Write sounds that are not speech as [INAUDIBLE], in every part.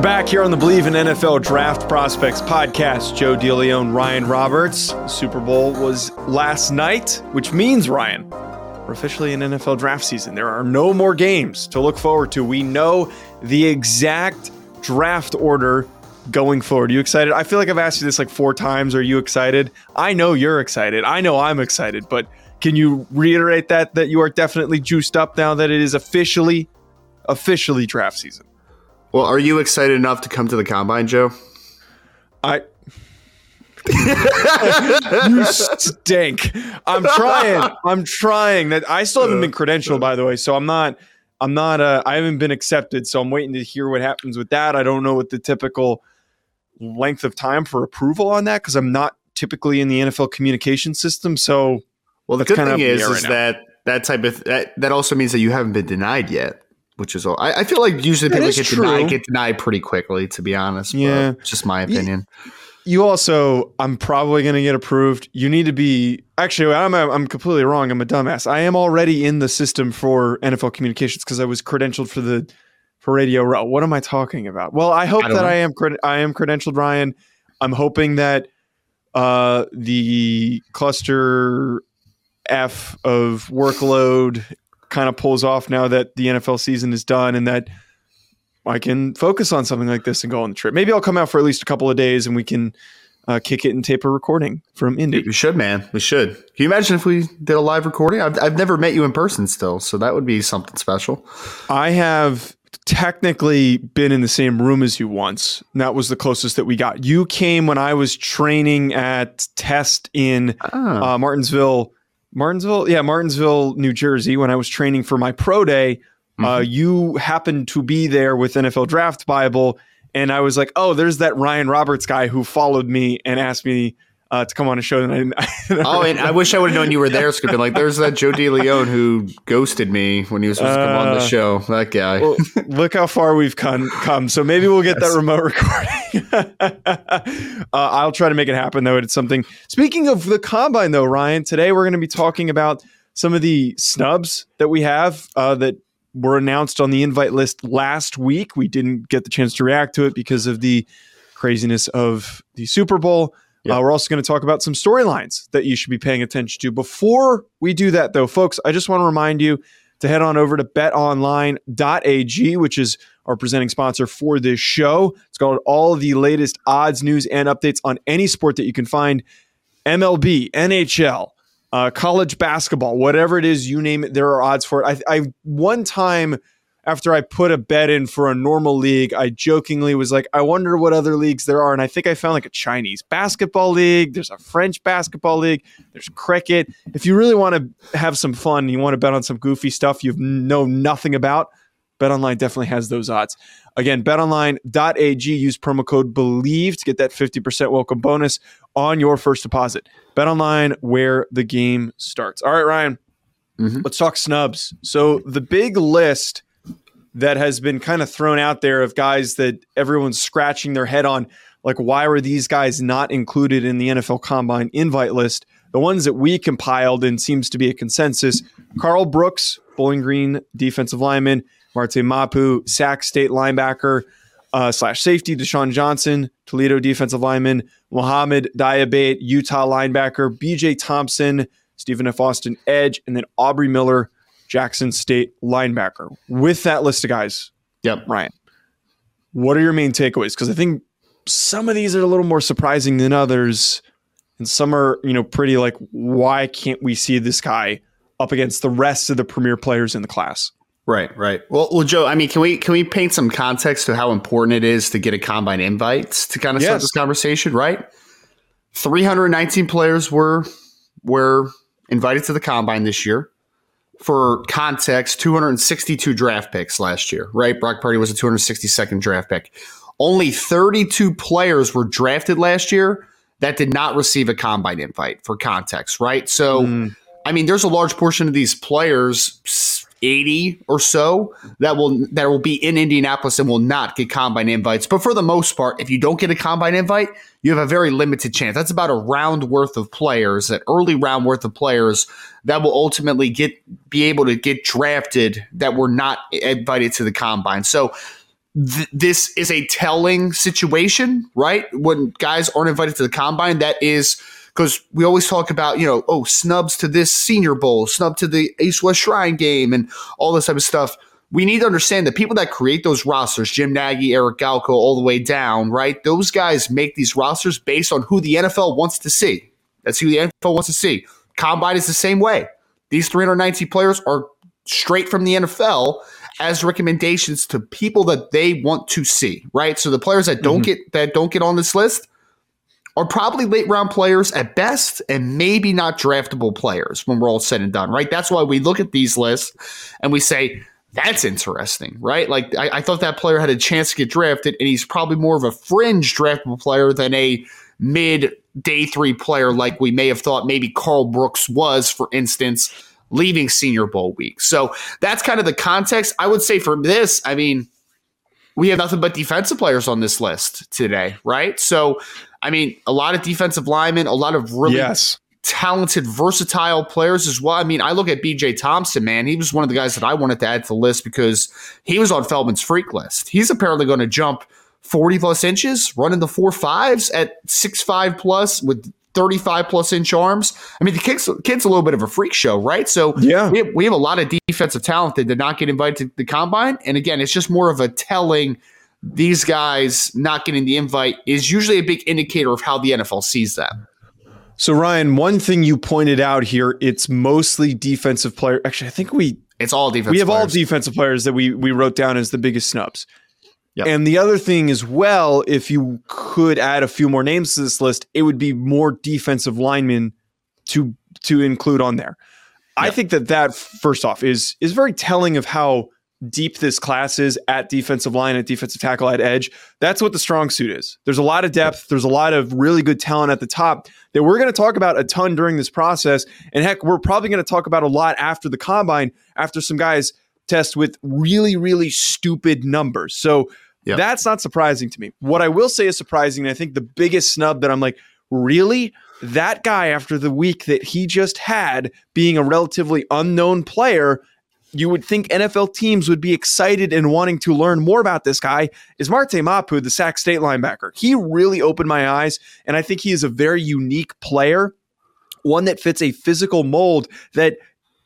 We're back here on the Bleav in NFL Draft Prospects podcast. Joe DeLeon, Ryan Roberts. Super Bowl was last night, which means, Ryan, we're officially in NFL draft season. There are no more games to look forward to. We know the exact draft order going forward. Are you excited? I feel like I've asked you this like four times. Are you excited? I know you're excited. I know I'm excited, but can you reiterate that that you are definitely juiced up now that it is officially officially draft season? Well, are you excited enough to come to the combine, Joe? I [LAUGHS] you stink. I'm trying. I'm trying. That I still haven't been credentialed, by the way. So I'm not. I'm not. Uh, I haven't been accepted. So I'm waiting to hear what happens with that. I don't know what the typical length of time for approval on that because I'm not typically in the NFL communication system. So well, the good thing is, is that that type of that, that also means that you haven't been denied yet which is all. I, I feel like usually people get true. denied get denied pretty quickly. To be honest, yeah, it's just my opinion. You also, I'm probably going to get approved. You need to be actually. I'm I'm completely wrong. I'm a dumbass. I am already in the system for NFL communications because I was credentialed for the for Radio Row. What am I talking about? Well, I hope I that know. I am I am credentialed, Ryan. I'm hoping that uh, the cluster F of workload kind of pulls off now that the NFL season is done and that I can focus on something like this and go on the trip. Maybe I'll come out for at least a couple of days and we can uh, kick it and tape a recording from Indy. We should, man. We should. Can you imagine if we did a live recording? I've, I've never met you in person still, so that would be something special. I have technically been in the same room as you once. that was the closest that we got. You came when I was training at Test in oh. uh, Martinsville Martinsville, yeah, Martinsville, New Jersey, when I was training for my pro day, uh, mm-hmm. uh, you happened to be there with NFL Draft Bible. And I was like, oh, there's that Ryan Roberts guy who followed me and asked me uh, to come on a show. And I didn't, [LAUGHS] oh, and I wish I would have known you were there. So like, there's that Joe DeLeon who ghosted me when he was supposed uh, to come on the uh, show. That guy. well, look how far we've come. come. So maybe we'll get yes. that remote [LAUGHS] recording. uh, I'll try to make it happen though. It's something. Speaking of the combine though, Ryan, today we're going to be talking about some of the snubs that we have uh, that were announced on the invite list last week. We didn't get the chance to react to it because of the craziness of the Super Bowl. Yep. Uh, we're also going to talk about some storylines that you should be paying attention to. Before we do that, though, folks, I just want to remind you to head on over to betonline.ag, which is our presenting sponsor for this show. It's got all the latest odds, news, and updates on any sport that you can find MLB, NHL, uh, college basketball, whatever it is, you name it, there are odds for it. I, I one time after I put a bet in for a normal league, I jokingly was like, I wonder what other leagues there are. And I think I found like a Chinese basketball league. There's a French basketball league. There's cricket. If you really want to have some fun, you want to bet on some goofy stuff you know nothing about, BetOnline definitely has those odds. Again, betonline.ag, use promo code BELIEVE to get that 50% welcome bonus on your first deposit. BetOnline, where the game starts. All right, Ryan, mm-hmm. let's talk snubs. So the big list that has been kind of thrown out there of guys that everyone's scratching their head on. Like, why were these guys not included in the NFL Combine invite list? The ones that we compiled and seems to be a consensus Karl Brooks, Bowling Green defensive lineman, Marte Mapu, Sac State linebacker uh, slash safety, Desjuan Johnson, Toledo defensive lineman, Mohamoud Diabate, Utah linebacker, BJ Thompson, Stephen F. Austin, edge, and then Aubrey Miller, Jackson State linebacker. With that list of guys, yep, Ryan, what are your main takeaways? Because I think some of these are a little more surprising than others, and some are, you know, pretty like, why can't we see this guy up against the rest of the premier players in the class? Right, right. Well, well, Joe. I mean, can we can we paint some context to how important it is to get a combine invite to kind of yes. start this conversation? Right. Three hundred nineteen players were were invited to the combine this year for context, 262 draft picks last year, right? Brock Purdy was a 262nd draft pick. Only 32 players were drafted last year that did not receive a combine invite for context, right? So mm. I mean, there's a large portion of these players 80 or so that will that will be in Indianapolis and will not get combine invites. But for the most part, if you don't get a combine invite, you have a very limited chance. That's about a round worth of players, an early round worth of players that will ultimately get be able to get drafted that were not invited to the combine. So th- this is a telling situation, right? When guys aren't invited to the combine, that is because we always talk about, you know, oh, snubs to this Senior Bowl, snub to the East West Shrine game, and all this type of stuff. We need to understand that people that create those rosters, Jim Nagy, Eric Galko, all the way down, right? Those guys make these rosters based on who the NFL wants to see. That's who the NFL wants to see. Combine is the same way. These 390 players are straight from the NFL as recommendations to people that they want to see, right? So the players that don't mm-hmm. get that don't get on this list, are probably late round players at best and maybe not draftable players when we're all said and done, right? That's why we look at these lists and we say, that's interesting, right? Like, I, I thought that player had a chance to get drafted, and he's probably more of a fringe draftable player than a mid day three player like we may have thought maybe Karl Brooks was, for instance, leaving Senior Bowl week. So that's kind of the context. I would say for this, I mean, we have nothing but defensive players on this list today, right? So I mean, a lot of defensive linemen, a lot of really yes. talented, versatile players as well. I mean, I look at BJ Thompson, man. He was one of the guys that I wanted to add to the list because he was on Feldman's freak list. He's apparently going to jump 40 plus inches, running the four fives at six five plus with 35 plus inch arms. I mean, the kid's, kid's a little bit of a freak show, right? So yeah, we have, we have a lot of defensive talent that did not get invited to the combine. And again, it's just more of a telling – these guys not getting the invite is usually a big indicator of how the NFL sees them. So Ryan, one thing you pointed out here, it's mostly defensive player. Actually, I think we it's all defensive. We have players. all defensive players that we we wrote down as the biggest snubs. Yep. And the other thing as well, if you could add a few more names to this list, it would be more defensive linemen to to include on there. Yep. I think that that first off is is very telling of how deep this class is at defensive line, at defensive tackle, at edge. That's what the strong suit is. There's a lot of depth. There's a lot of really good talent at the top that we're going to talk about a ton during this process. And heck, we're probably going to talk about a lot after the combine, after some guys test with really, really stupid numbers. So yep. that's not surprising to me. What I will say is surprising, I think the biggest snub that I'm like, really? That guy, after the week that he just had, being a relatively unknown player, you would think NFL teams would be excited and wanting to learn more about this guy is Marte Mapu, the Sac State linebacker. He really opened my eyes, and I think he is a very unique player, one that fits a physical mold that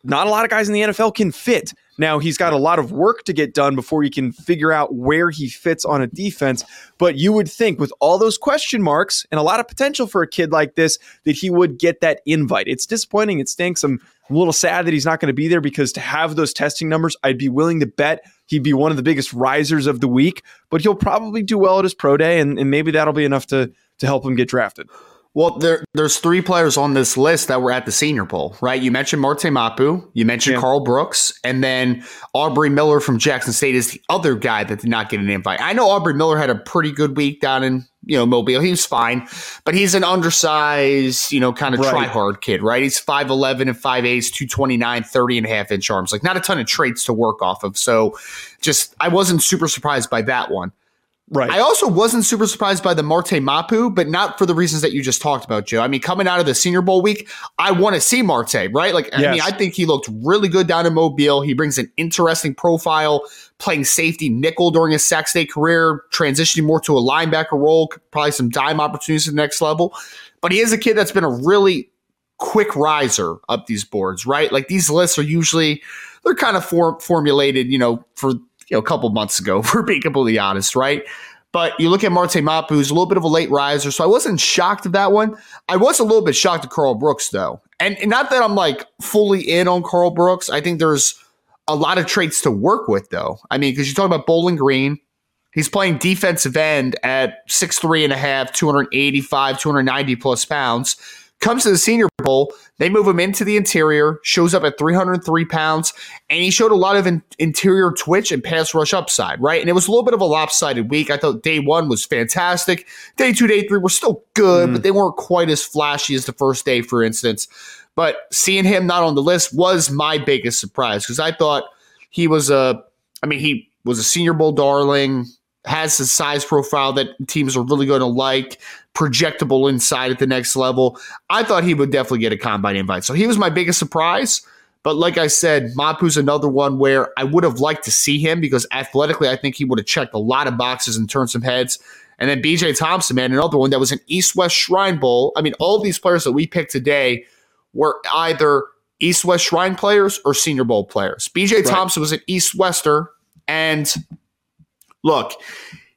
not a lot of guys in the NFL can fit. Now, he's got a lot of work to get done before he can figure out where he fits on a defense. But you would think, with all those question marks and a lot of potential for a kid like this, that he would get that invite. It's disappointing. It stinks. I'm a little sad that he's not going to be there because to have those testing numbers, I'd be willing to bet he'd be one of the biggest risers of the week. But he'll probably do well at his pro day, and, and maybe that'll be enough to to help him get drafted. Well, there, there's three players on this list that were at the Senior Bowl, right? You mentioned Marte Mapu, you mentioned yeah. Karl Brooks, and then Aubrey Miller from Jackson State is the other guy that did not get an invite. I know Aubrey Miller had a pretty good week down in you know Mobile. He was fine, but he's an undersized, you know, kind of right. try hard kid, right? He's 5'11 and 5'8, 229, 30 and a half inch arms. Like not a ton of traits to work off of. So just I wasn't super surprised by that one. Right. I also wasn't super surprised by the Marte Mapu, but not for the reasons that you just talked about, Joe. I mean, coming out of the Senior Bowl week, I want to see Marte, right? Like, yes. I mean, I think he looked really good down in Mobile. He brings an interesting profile, playing safety nickel during his Sac State career, transitioning more to a linebacker role, probably some dime opportunities at the next level. But he is a kid that's been a really quick riser up these boards, right? Like these lists are usually they're kind of form- formulated, you know, for you know, a couple months ago, [LAUGHS] for being completely honest, right? But you look at Marte Mapu, who's a little bit of a late riser, so I wasn't shocked at that one. I was a little bit shocked at Karl Brooks, though. And, and not that I'm like fully in on Karl Brooks. I think there's a lot of traits to work with, though. I mean, because you talk about Bowling Green, he's playing defensive end at six three and a half, 285, 290 plus pounds. Comes to the Senior Bowl, they move him into the interior, shows up at 303 pounds, and he showed a lot of in- interior twitch and pass rush upside, right? And it was a little bit of a lopsided week. I thought day one was fantastic. Day two, day three were still good, mm. but they weren't quite as flashy as the first day, for instance. But seeing him not on the list was my biggest surprise because I thought he was a, I mean, he was a Senior Bowl darling, has a size profile that teams are really going to like, projectable inside at the next level. I thought he would definitely get a combine invite. So he was my biggest surprise. But like I said, Mapu's another one where I would have liked to see him because athletically, I think he would have checked a lot of boxes and turned some heads. And then BJ Thompson, man, another one that was an East West Shrine Bowl. I mean, all these players that we picked today were either East West Shrine players or Senior Bowl players. BJ right. Thompson was an East Wester. And look,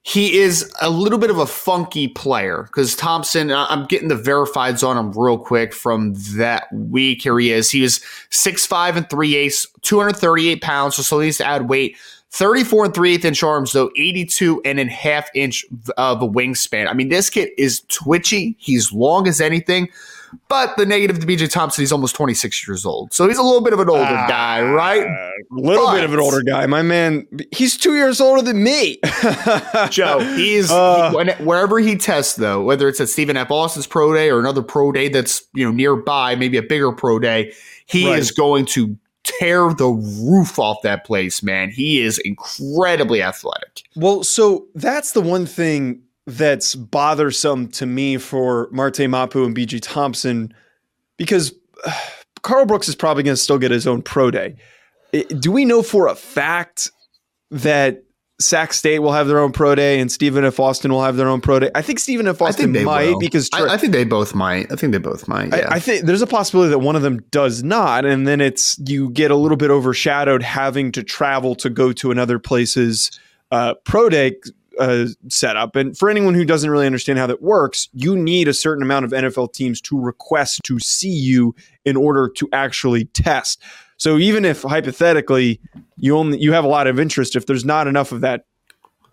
he is a little bit of a funky player because Thompson, I'm getting the verifieds on him real quick from that week. Here he is. He was 6'5 and 3 eighths, 238 pounds, so still needs to add weight. 34 and 3 8 inch arms, though 82 and a half inch of a wingspan. I mean, this kid is twitchy. He's long as anything. But the negative to BJ Thompson, he's almost 26 years old. So he's a little bit of an older uh, guy, right? A little but, bit of an older guy. My man, he's two years older than me. [LAUGHS] Joe, he's uh, he, wherever he tests, though, whether it's at Stephen F. Austin's pro day or another pro day that's you know nearby, maybe a bigger pro day, he right. is going to tear the roof off that place, man. He is incredibly athletic. Well, so that's the one thing that's bothersome to me for Marte Mapu and BJ Thompson because [SIGHS] uh, Karl Brooks is probably going to still get his own pro day. It, do we know for a fact that Sac State will have their own pro day and Stephen F. Austin will have their own pro day? I think Stephen F. Austin might will. because I, I, think they both might. I think they both might. Yeah. I, I, think there's a possibility that one of them does not, and then it's you get a little bit overshadowed having to travel to go to another place's uh, pro day uh, setup. And for anyone who doesn't really understand how that works, you need a certain amount of NFL teams to request to see you in order to actually test. So even if hypothetically you only you have a lot of interest, if there's not enough of that,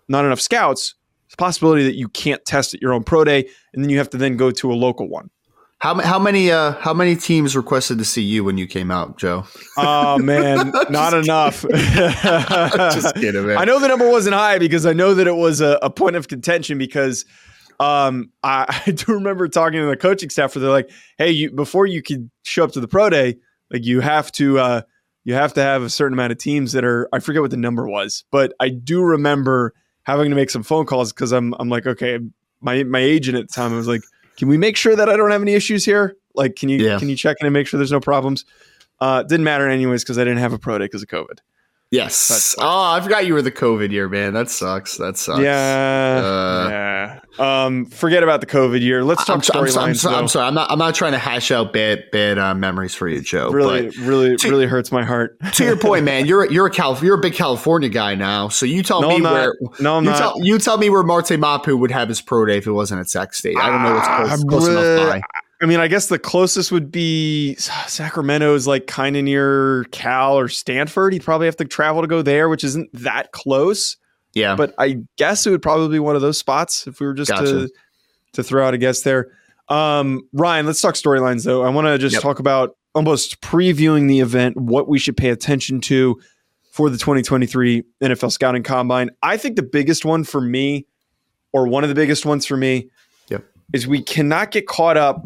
not enough scouts, it's a possibility that you can't test at your own pro day, and then you have to then go to a local one. How, how many uh, how many teams requested to see you when you came out, Joe? [LAUGHS] Oh man, [LAUGHS] not enough. [LAUGHS] just kidding, man. I know the number wasn't high because I know that it was a, a point of contention because um, I, I, do remember talking to the coaching staff where they're like, "Hey, you before you could show up to the pro day, like you have to uh, you have to have a certain amount of teams that are I forget what the number was, but I do remember having to make some phone calls because I'm I'm like, okay, my my agent at the time I was like." Can we make sure that I don't have any issues here? Like, can you yeah. can you check in and make sure there's no problems? Uh, didn't matter anyways because I didn't have a pro day because of COVID. Yes. Oh, I forgot you were the COVID year, man. That sucks. That sucks. Yeah. Uh, yeah. Um, forget about the COVID year. Let's talk storylines. I'm, I'm, I'm, sorry. I'm not. I'm not trying to hash out bad bad uh, memories for you, Joe. Really, really, to, really hurts my heart. to your point, man. [LAUGHS] You're you're a Cal, you're a big California guy now. So you tell no, me where. No, I'm you not. Tell, you tell me where Marte Mapu would have his pro day if it wasn't at Sac State. I don't know what's close, close enough by. I mean, I guess the closest would be Sacramento is like kind of near Cal or Stanford. He'd probably have to travel to go there, which isn't that close. Yeah. But I guess it would probably be one of those spots if we were just gotcha. to to throw out a guess there. Um, Ryan, let's talk storylines though. I want to just yep. talk about almost previewing the event, what we should pay attention to for the 2023 NFL Scouting Combine. I think the biggest one for me, or one of the biggest ones for me, yep. is we cannot get caught up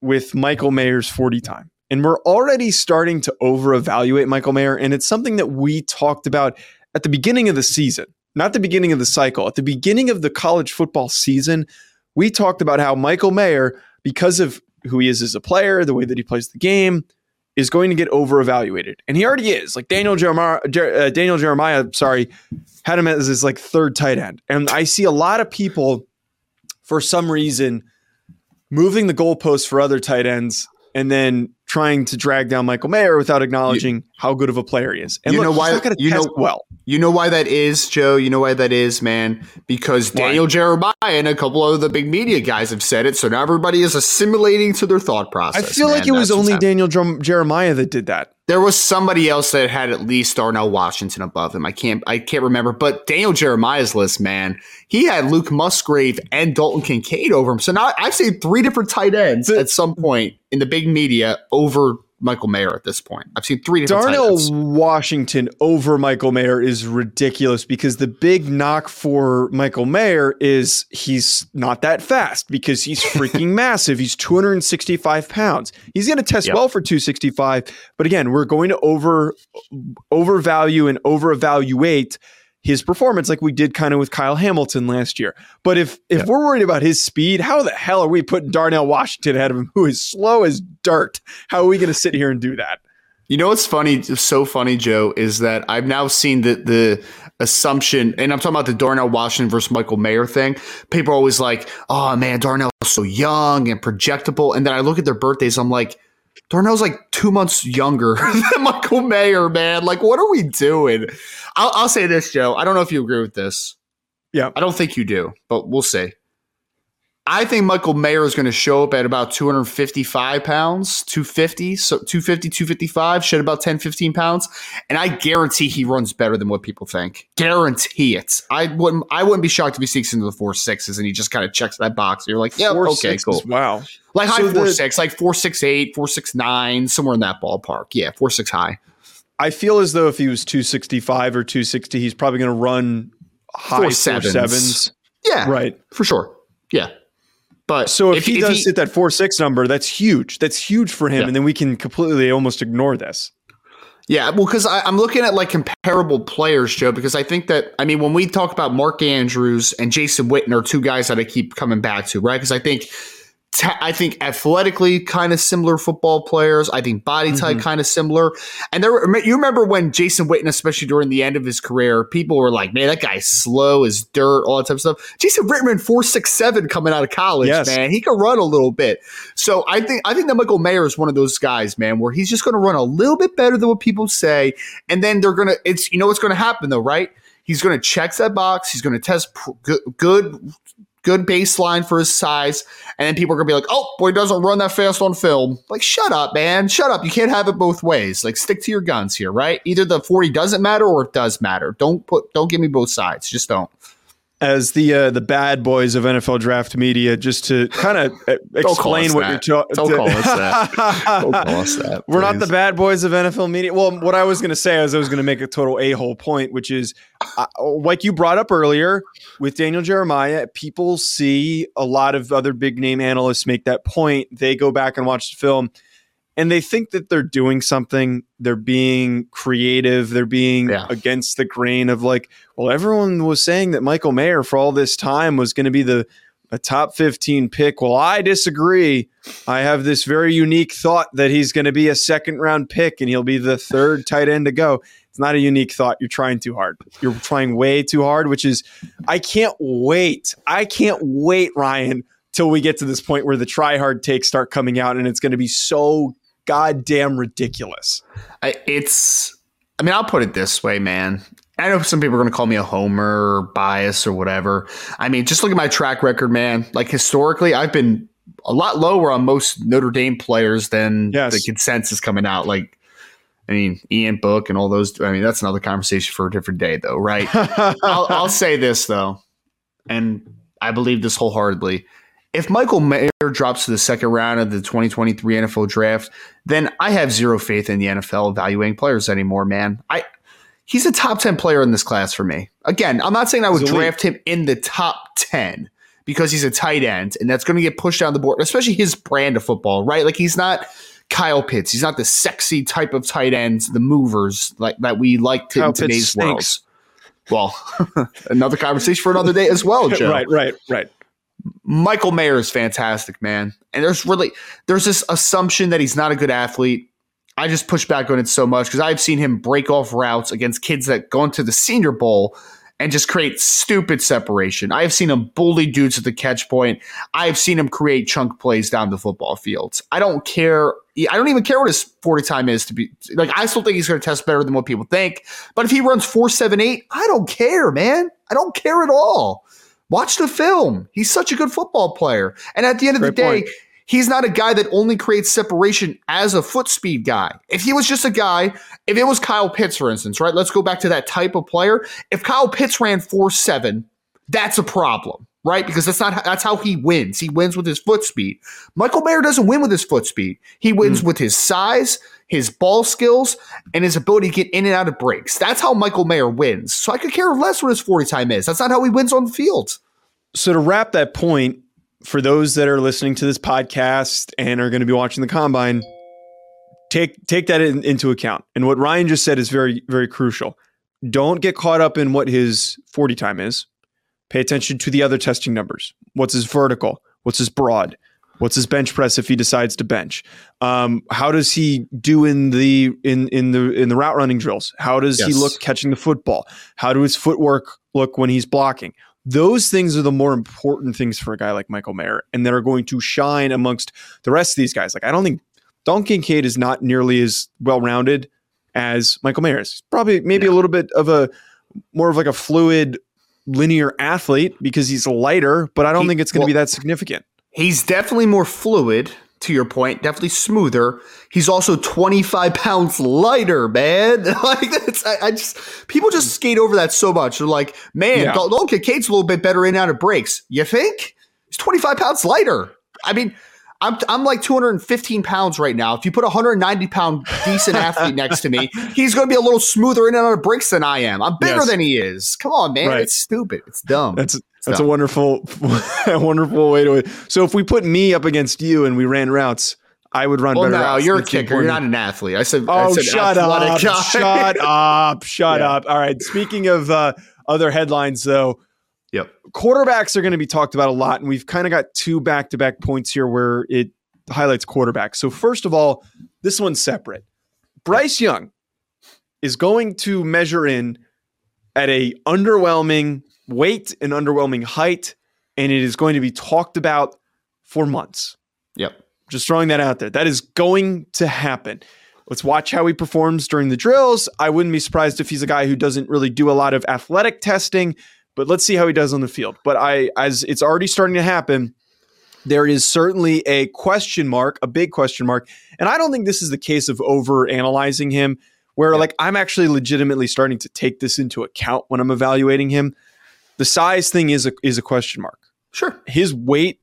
with Michael Mayer's 40 time. And we're already starting to over evaluate Michael Mayer. And it's something that we talked about at the beginning of the season, not the beginning of the cycle. At the beginning of the college football season, we talked about how Michael Mayer, because of who he is as a player, the way that he plays the game, is going to get over evaluated. And he already is. Like Daniel Jeremiah, uh, Daniel Jeremiah, sorry, had him as his like third tight end. And I see a lot of people, for some reason, moving the goalposts for other tight ends and then trying to drag down Michael Mayer without acknowledging you, how good of a player he is. And you look, know why? You know well. You know why that is, Joe. You know why that is, man. Because Daniel Jeremiah and a couple of the big media guys have said it, so now everybody is assimilating to their thought process. I feel man. like it was only Daniel Jeremiah that did that. There was somebody else that had at least Darnell Washington above him. I can't I can't remember, but Daniel Jeremiah's list, man, he had Luke Musgrave and Dalton Kincaid over him. So now I've seen three different tight ends at some point in the big media over Michael Mayer at this point. I've seen three different Darnell Washington over Michael Mayer is ridiculous because the big knock for Michael Mayer is he's not that fast because he's [LAUGHS] freaking massive. He's 265 pounds. He's going to test yep. well for 265, but again, we're going to over overvalue and over evaluate his performance like we did kind of with Kyle Hamilton last year. But if if yeah. we're worried about his speed, how the hell are we putting Darnell Washington ahead of him who is slow as dirt? How are we going to sit here and do that? You know what's funny, so funny, Joe, is that I've now seen the the assumption, and I'm talking about the Darnell Washington versus Michael Mayer thing. People are always like, "Oh man, Darnell's so young and projectable," and then I look at their birthdays, I'm like, Darnell's like two months younger [LAUGHS] than Michael Mayer, man. Like, what are we doing? I'll, I'll say this, Joe. I don't know if you agree with this. Yeah. I don't think you do, but we'll see. I think Michael Mayer is going to show up at about 255 pounds, 250, so 250, 255, shed about 10, 15 pounds. And I guarantee he runs better than what people think. Guarantee it. I wouldn't I wouldn't be shocked if he sneaks into the four sixes and he just kind of checks that box. You're like, yeah, okay, sixes, cool. Wow. Like high so four the, six, like four six eight, four six nine, somewhere in that ballpark. Yeah, four six high. I feel as though if he was 265 or 260, he's probably going to run high four sevens. four sevens. Yeah. Right. For sure. Yeah. But so if, if he if does he, hit that four six number, that's huge. That's huge for him, yeah. and then we can completely almost ignore this. Yeah, well, because I'm looking at like comparable players, Joe. Because I think that I mean, when we talk about Mark Andrews and Jason Witten are two guys that I keep coming back to, right? Because I think I think athletically kind of similar football players. I think body type mm-hmm. kind of similar. And there, were, you remember when Jason Witten, especially during the end of his career, people were like, "Man, that guy's slow as dirt," all that type of stuff. Jason Witten, four six seven, coming out of college, yes. man, he can run a little bit. So I think I think that Michael Mayer is one of those guys, man, where he's just going to run a little bit better than what people say, and then they're gonna. It's you know what's going to happen though, right? He's going to check that box. He's going to test pr- good, good good baseline for his size. And then people are gonna be like, "Oh, boy, doesn't run that fast on film." Like, shut up, man, shut up. You can't have it both ways. Like, stick to your guns here, right? Either the forty doesn't matter or it does matter. Don't put, don't give me both sides. Just don't as the uh, the bad boys of NFL draft media, just to kind of uh, explain what that. you're talking. Don't call us that. [LAUGHS] Don't call us that. We're not the bad boys of NFL media. Well, what I was going to say is I was going to make a total a hole point, which is uh, like you brought up earlier with Daniel Jeremiah. People see a lot of other big name analysts make that point. They go back and watch the film and they think that they're doing something they're being creative they're being yeah. against the grain of like well everyone was saying that michael mayer for all this time was going to be the a top 15 pick. Well i disagree. I have this very unique thought that he's going to be a second round pick and he'll be the third tight end to go. It's not a unique thought. You're trying too hard. You're trying way too hard which is i can't wait. I can't wait ryan till we get to this point where the try hard takes start coming out and it's going to be so goddamn ridiculous. I, it's, I mean, I'll put it this way, man. I know some people are going to call me a homer or bias or whatever. I mean, just look at my track record, man. Like historically, I've been a lot lower on most Notre Dame players than yes. the consensus coming out. Like, I mean, Ian Book and all those. I mean, that's another conversation for a different day, though, right? [LAUGHS] I'll, I'll say this though, and I believe this wholeheartedly if Michael Mayer drops to the second round of the 2023 NFL draft, then I have zero faith in the NFL evaluating players anymore, man. I he's a top 10 player in this class for me. Again, I'm not saying I would draft him in the top 10 because he's a tight end and that's going to get pushed down the board, especially his brand of football, right? Like he's not Kyle Pitts. He's not the sexy type of tight ends, the movers like that we like to, in today's world. Well, [LAUGHS] another conversation for another day as well, [LAUGHS] Joe. right, right, right. Michael Mayer is fantastic, man. And there's really there's this assumption that he's not a good athlete. I just push back on it so much because I've seen him break off routes against kids that go into the Senior Bowl and just create stupid separation. I have seen him bully dudes at the catch point. I have seen him create chunk plays down the football fields. I don't care. I don't even care what his 40 time is to be like. I still think he's going to test better than what people think. But if he runs 478, I don't care, man. I don't care at all. Watch the film. He's such a good football player. And at the end of Great the day, point. he's not a guy that only creates separation as a foot speed guy. If he was just a guy, if it was Kyle Pitts, for instance, right? Let's go back to that type of player. If Kyle Pitts ran 4 7, that's a problem, right? Because that's not that's how he wins. He wins with his foot speed. Michael Mayer doesn't win with his foot speed. He wins mm. with his size, his ball skills, and his ability to get in and out of breaks. That's how Michael Mayer wins. So I could care less what his 40 time is. That's not how he wins on the field. So to wrap that point, for those that are listening to this podcast and are going to be watching the combine, take take that in, into account. And what Ryan just said is very very crucial. Don't get caught up in what his 40 time is. Pay attention to the other testing numbers. What's his vertical? What's his broad? What's his bench press if he decides to bench? Um, how does he do in the in in the in the route running drills? How does yes. he look catching the football? How do his footwork look when he's blocking? Those things are the more important things for a guy like Michael Mayer, and that are going to shine amongst the rest of these guys. Like I don't think Dalton Kincaid is not nearly as well rounded as Michael Mayer is. Probably maybe a little bit of a more of like a fluid linear athlete because he's lighter, but I don't he, think it's going to well, be that significant. He's definitely more fluid, to your point, definitely smoother. He's also 25 pounds lighter, man. [LAUGHS] like that's I, I, just people just skate over that so much. They're like, man, yeah. Dalton Kincaid's a little bit better in and out of breaks. You think? He's 25 pounds lighter. I mean, I'm I'm like 215 pounds right now. If you put a 190 pound decent [LAUGHS] athlete next to me, he's going to be a little smoother in and out of breaks than I am. I'm bigger yes. than he is. Come on, man. Right. It's stupid. It's dumb. That's that's a wonderful, [LAUGHS] a wonderful way to. So if we put me up against you and we ran routes, I would run well, better. no, you're a kicker. You're not an athlete. I said. Oh, I said shut up! Shut [LAUGHS] up! Shut yeah. up! All right. Speaking of uh, other headlines, though. Yep. Quarterbacks are going to be talked about a lot, and we've kind of got two back-to-back points here where it highlights quarterbacks. So first of all, this one's separate. Bryce Young is going to measure in at a underwhelming weight and underwhelming height, and it is going to be talked about for months. Yep. Just throwing that out there. That is going to happen. Let's watch how he performs during the drills. I wouldn't be surprised if he's a guy who doesn't really do a lot of athletic testing, but let's see how he does on the field. But I as it's already starting to happen, there is certainly a question mark, a big question mark. And I don't think this is the case of over analyzing him, where yeah. like I'm actually legitimately starting to take this into account when I'm evaluating him. The size thing is a is a question mark. Sure. His weight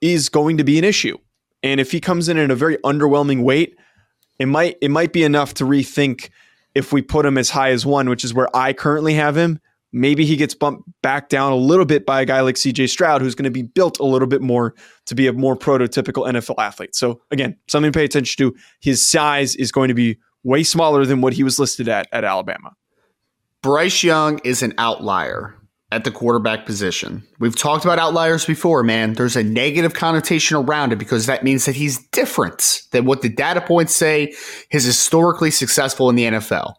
is going to be an issue. And if he comes in at a very underwhelming weight, it might it might be enough to rethink if we put him as high as one, which is where I currently have him. Maybe he gets bumped back down a little bit by a guy like CJ Stroud, who's going to be built a little bit more to be a more prototypical NFL athlete. So, again, something to pay attention to. His size is going to be way smaller than what he was listed at at Alabama. Bryce Young is an outlier at the quarterback position. We've talked about outliers before, man. There's a negative connotation around it because that means that he's different than what the data points say is historically successful in the NFL.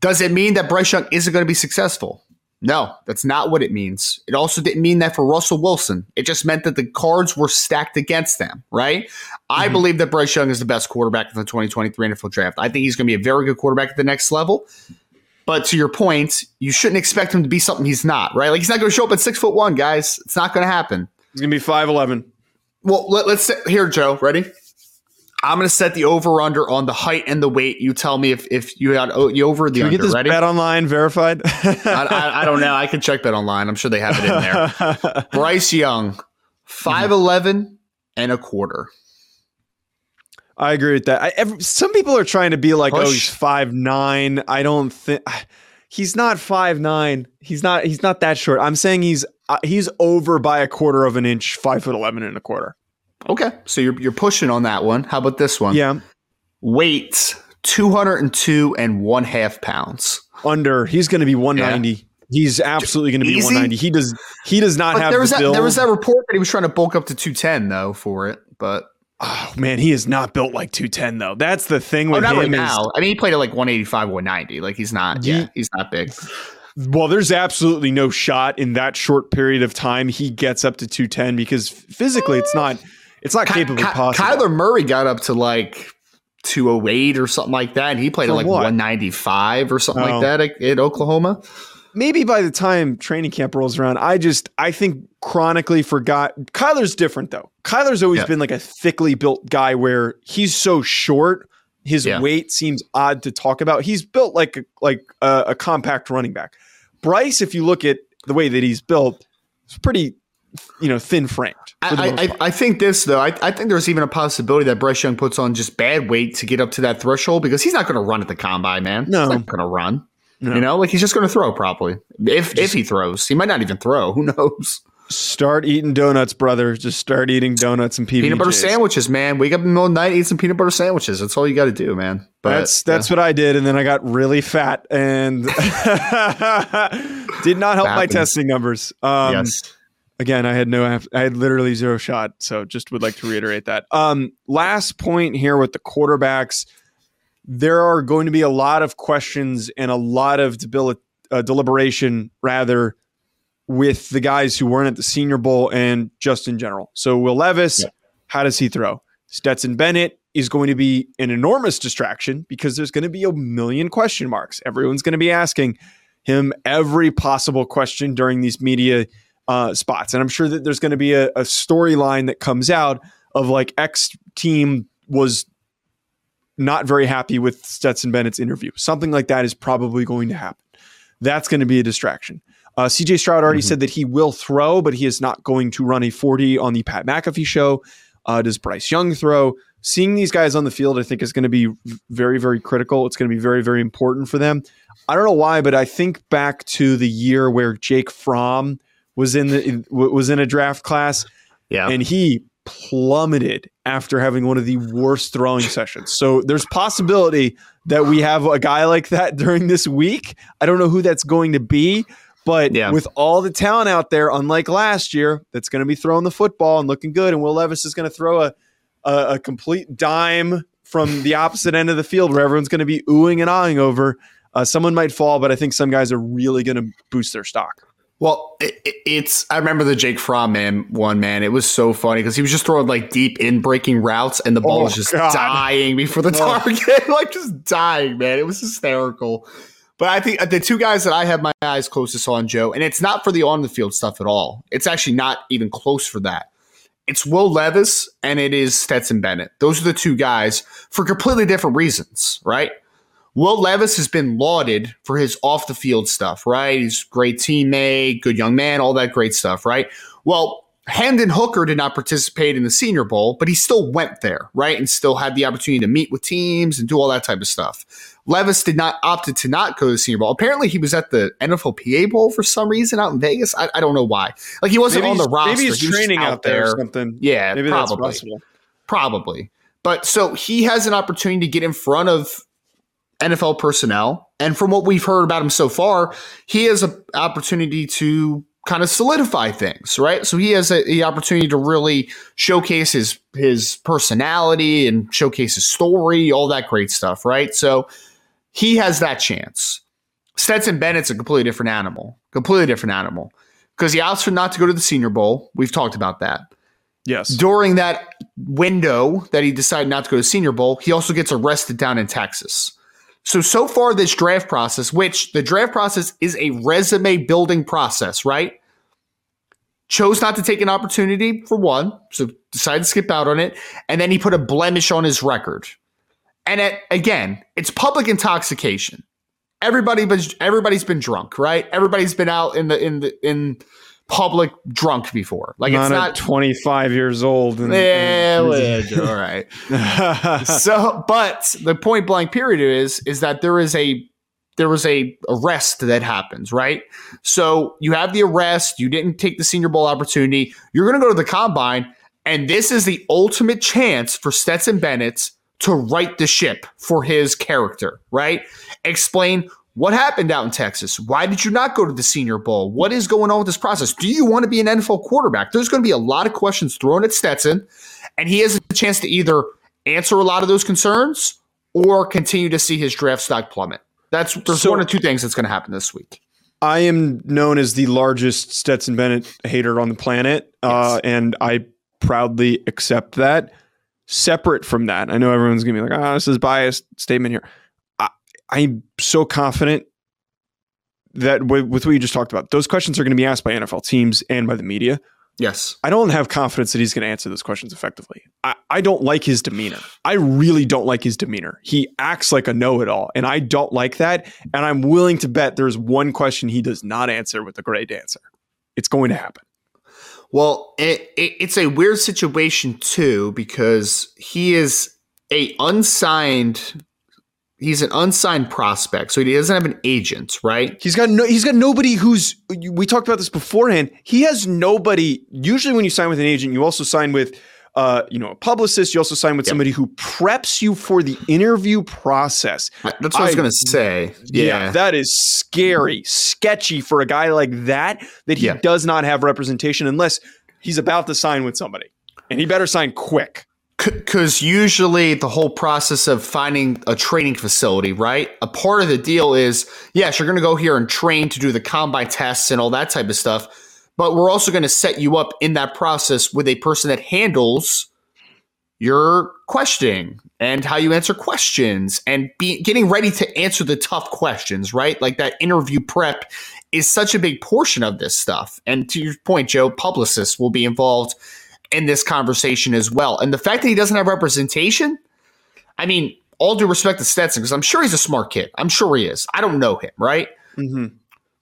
Does it mean that Bryce Young isn't going to be successful? No, that's not what it means. It also didn't mean that for Russell Wilson. It just meant that the cards were stacked against them, right? Mm-hmm. I believe that Bryce Young is the best quarterback in the 2023 NFL draft. I think he's going to be a very good quarterback at the next level. But to your point, you shouldn't expect him to be something he's not, right? Like he's not going to show up at six foot one, guys. It's not going to happen. He's going to be five eleven. Well, let, us here, Joe. Ready? I'm going to set the over under on the height and the weight. You tell me if if you got you over the Can under. get this Ready? Bet online verified. [LAUGHS] I, I, I, don't know. I can check bet online. I'm sure they have it in there. [LAUGHS] Bryce Young, five eleven and a quarter. I agree with that. I, every, some people are trying to be like, oh, he's five nine. I don't think he's not five nine. He's not. He's not that short. I'm saying he's uh, he's over by a quarter of an inch, five foot eleven and a quarter. Okay, so you're you're pushing on that one. How about this one? Yeah, weight two hundred and two and one half pounds. Under. He's going to be one ninety. Yeah. He's absolutely going to be Easy? 190. He does. He does not but have. There was the that. There was that report that he was trying to bulk up to 210 though for it, but Oh man, he is not built like 210 though. That's the thing oh, with oh, not him. Right now. Is, I mean, he played at like 185, 190. Like he's not. He, yeah, he's not big. Well, there's absolutely no shot in that short period of time he gets up to 210 because physically it's not. It's not Ky- capable. Ky- possible. Kyler Murray got up to like 208 or something like that, and he played For at like what? 195 or something oh. like that at, at Oklahoma. Maybe by the time training camp rolls around, I just I think chronically forgot. Kyler's different though. Kyler's always yeah. been like a thickly built guy where he's so short, his yeah. weight seems odd to talk about. He's built like a, like a, a compact running back. Bryce, if you look at the way that he's built, it's pretty you know, thin framed. I, I, I, think this though. I, I think there's even a possibility that Bryce Young puts on just bad weight to get up to that threshold because he's not going to run at the combine, man. No, he's not going to run. No. You know, like he's just going to throw probably. If if he throws, he might not even throw. Who knows? Start eating donuts, brother. Just start eating donuts and PBJs. peanut butter sandwiches, man. Wake up in the middle of the night, eat some peanut butter sandwiches. That's all you got to do, man. But that's that's yeah. what I did, and then I got really fat and [LAUGHS] did not help my testing numbers. Um, yes. Again, I had no, I had literally zero shot. So just would like to reiterate that. Um, last point here with the quarterbacks there are going to be a lot of questions and a lot of uh, deliberation, rather, with the guys who weren't at the Senior Bowl and just in general. So, Will Levis, yeah. how does he throw? Stetson Bennett is going to be an enormous distraction because there's going to be a million question marks. Everyone's going to be asking him every possible question during these media uh, spots. And I'm sure that there's going to be a, a storyline that comes out of like X team was not very happy with Stetson Bennett's interview. Something like that is probably going to happen. That's going to be a distraction. Uh, CJ Stroud already mm-hmm. said that he will throw, but he is not going to run a 40 on the Pat McAfee show. Uh, does Bryce Young throw? Seeing these guys on the field, I think, is going to be very, very critical. It's going to be very, very important for them. I don't know why, but I think back to the year where Jake Fromm was in the was in a draft class, yeah, and he plummeted after having one of the worst throwing sessions. So there's possibility that we have a guy like that [LAUGHS] during this week. I don't know who that's going to be, but yeah. with all the talent out there, unlike last year, that's going to be throwing the football and looking good, and Will Levis is going to throw a, a, a complete dime from the opposite end of the field where everyone's going to be oohing and ahhing over. Uh, someone might fall, but I think some guys are really going to boost their stock. Well, it, it's I remember the Jake Fromm man one man. It was so funny because he was just throwing like deep in breaking routes, and the ball oh, was just God. dying before the oh. target, [LAUGHS] like just dying, man. It was hysterical. But I think uh, the two guys that I have my eyes closest on, Joe, and it's not for the on the field stuff at all. It's actually not even close for that. It's Will Levis and it is Stetson Bennett. Those are the two guys for completely different reasons, right? Will Levis has been lauded for his off the field stuff, right? He's great teammate, good young man, all that great stuff, right? Well, Hendon Hooker did not participate in the Senior Bowl, but he still went there, right? And still had the opportunity to meet with teams and do all that type of stuff. Levis did not opted to not go to the Senior Bowl. Apparently, he was at the NFLPA Bowl for some reason out in Vegas. I, I don't know why. Like he wasn't maybe on the roster. Maybe he's he training out, out there or something. Yeah, maybe probably. Probably. But so he has an opportunity to get in front of NFL personnel. And from what we've heard about him so far, he has an opportunity to kind of solidify things, right? So he has a, the opportunity to really showcase his his personality and showcase his story, all that great stuff, right? So he has that chance. Stetson Bennett's a completely different animal, completely different animal, because he asked for not to go to the Senior Bowl. We've talked about that. Yes. During that window that he decided not to go to Senior Bowl, he also gets arrested down in Texas. So, so far, this draft process, which the draft process is a resume building process, right? Chose not to take an opportunity for one, so decided to skip out on it. And then he put a blemish on his record. And at, again, it's public intoxication. Everybody, everybody's been drunk, right? Everybody's been out in the in the in public drunk before. Like not it's not 25 years old. And, yeah, and all right. [LAUGHS] so, but the point blank period is is that there is a there was a arrest that happens, right? So you have the arrest. You didn't take the Senior Bowl opportunity. You're going to go to the combine, and this is the ultimate chance for Stetson Bennett to right the ship for his character, right? Explain what happened out in Texas? Why did you not go to the Senior Bowl? What is going on with this process? Do you want to be an NFL quarterback? There's going to be a lot of questions thrown at Stetson, and he has a chance to either answer a lot of those concerns or continue to see his draft stock plummet. That's there's so, one or two things that's going to happen this week. I am known as the largest Stetson Bennett hater on the planet, uh, yes. uh, and I proudly accept that. Separate from that, I know everyone's going to be like, "Ah, oh, this is biased statement here." I'm so confident that with, with what you just talked about, those questions are going to be asked by NFL teams and by the media. Yes. I don't have confidence that he's going to answer those questions effectively. I, I don't like his demeanor. I really don't like his demeanor. He acts like a know it all, and I don't like that. And I'm willing to bet there's one question he does not answer with a great answer. It's going to happen. Well, it, it, it's a weird situation too because he is a unsigned he's an unsigned prospect, so he doesn't have an agent, right? He's got no he's got nobody who's we talked about this beforehand. He has nobody. Usually when you sign with an agent, you also sign with uh, you know, a publicist. You also sign with yep. somebody who preps you for the interview process. That's what I, I was going to say. Yeah. yeah. that is scary, sketchy for a guy like that. That he yeah. does not have representation unless he's about to sign with somebody, and he better sign quick. Because usually the whole process of finding a training facility, right? A part of the deal is yes, you're going to go here and train to do the combine tests and all that type of stuff, but we're also going to set you up in that process with a person that handles your questioning and how you answer questions and be getting ready to answer the tough questions, right? Like that interview prep is such a big portion of this stuff. And to your point, Joe, publicists will be involved in this conversation as well. And the fact that he doesn't have representation, I mean, all due respect to Stetson, because I'm sure he's a smart kid. I'm sure he is. I don't know him, right? Mm-hmm.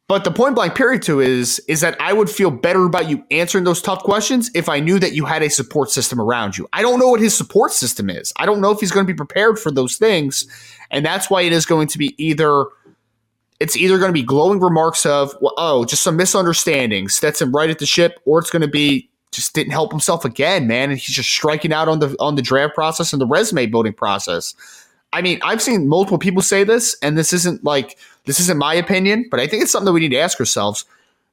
But the point blank period to is is that I would feel better about you answering those tough questions if I knew that you had a support system around you. I don't know what his support system is. I don't know if he's going to be prepared for those things, and that's why it is going to be either it's either going to be glowing remarks of well, oh just some misunderstandings Stetson right at the ship, or it's going to be just didn't help himself again, man, and he's just striking out on the on the draft process and the resume building process. I mean, I've seen multiple people say this, and this isn't like this isn't my opinion, but I think it's something that we need to ask ourselves.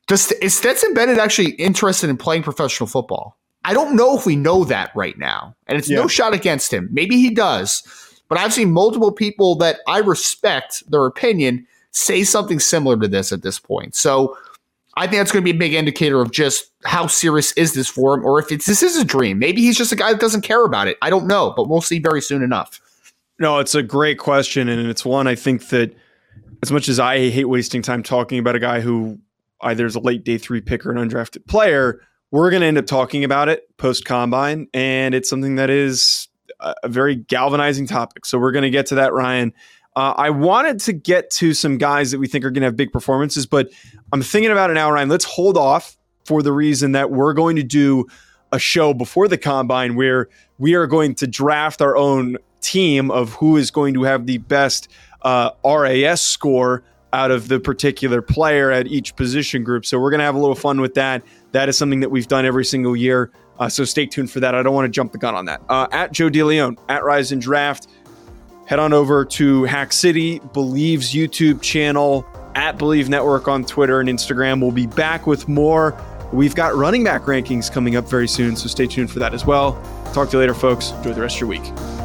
Does is Stetson Bennett actually interested in playing professional football? I don't know if we know that right now, and it's yeah. no shot against him. Maybe he does, but I've seen multiple people that I respect their opinion say something similar to this at this point. So I think that's going to be a big indicator of just how serious is this for him, or if it's this is a dream. Maybe he's just a guy that doesn't care about it. I don't know, but we'll see very soon enough. No, it's a great question, and it's one I think that as much as I hate wasting time talking about a guy who either is a late day three pick or an undrafted player, we're going to end up talking about it post combine, and it's something that is a very galvanizing topic. So we're going to get to that, Ryan. Uh, I wanted to get to some guys that we think are going to have big performances, but I'm thinking about it now, Ryan. Let's hold off for the reason that we're going to do a show before the combine where we are going to draft our own team of who is going to have the best uh, RAS score out of the particular player at each position group. So we're going to have a little fun with that. That is something that we've done every single year. Uh, so stay tuned for that. I don't want to jump the gun on that. Uh, at Joe DeLeon, at Rise and Draft head on over to Hack City, Bleav's YouTube channel, at Believe Network on Twitter and Instagram. We'll be back with more. We've got running back rankings coming up very soon, so stay tuned for that as well. Talk to you later, folks. Enjoy the rest of your week.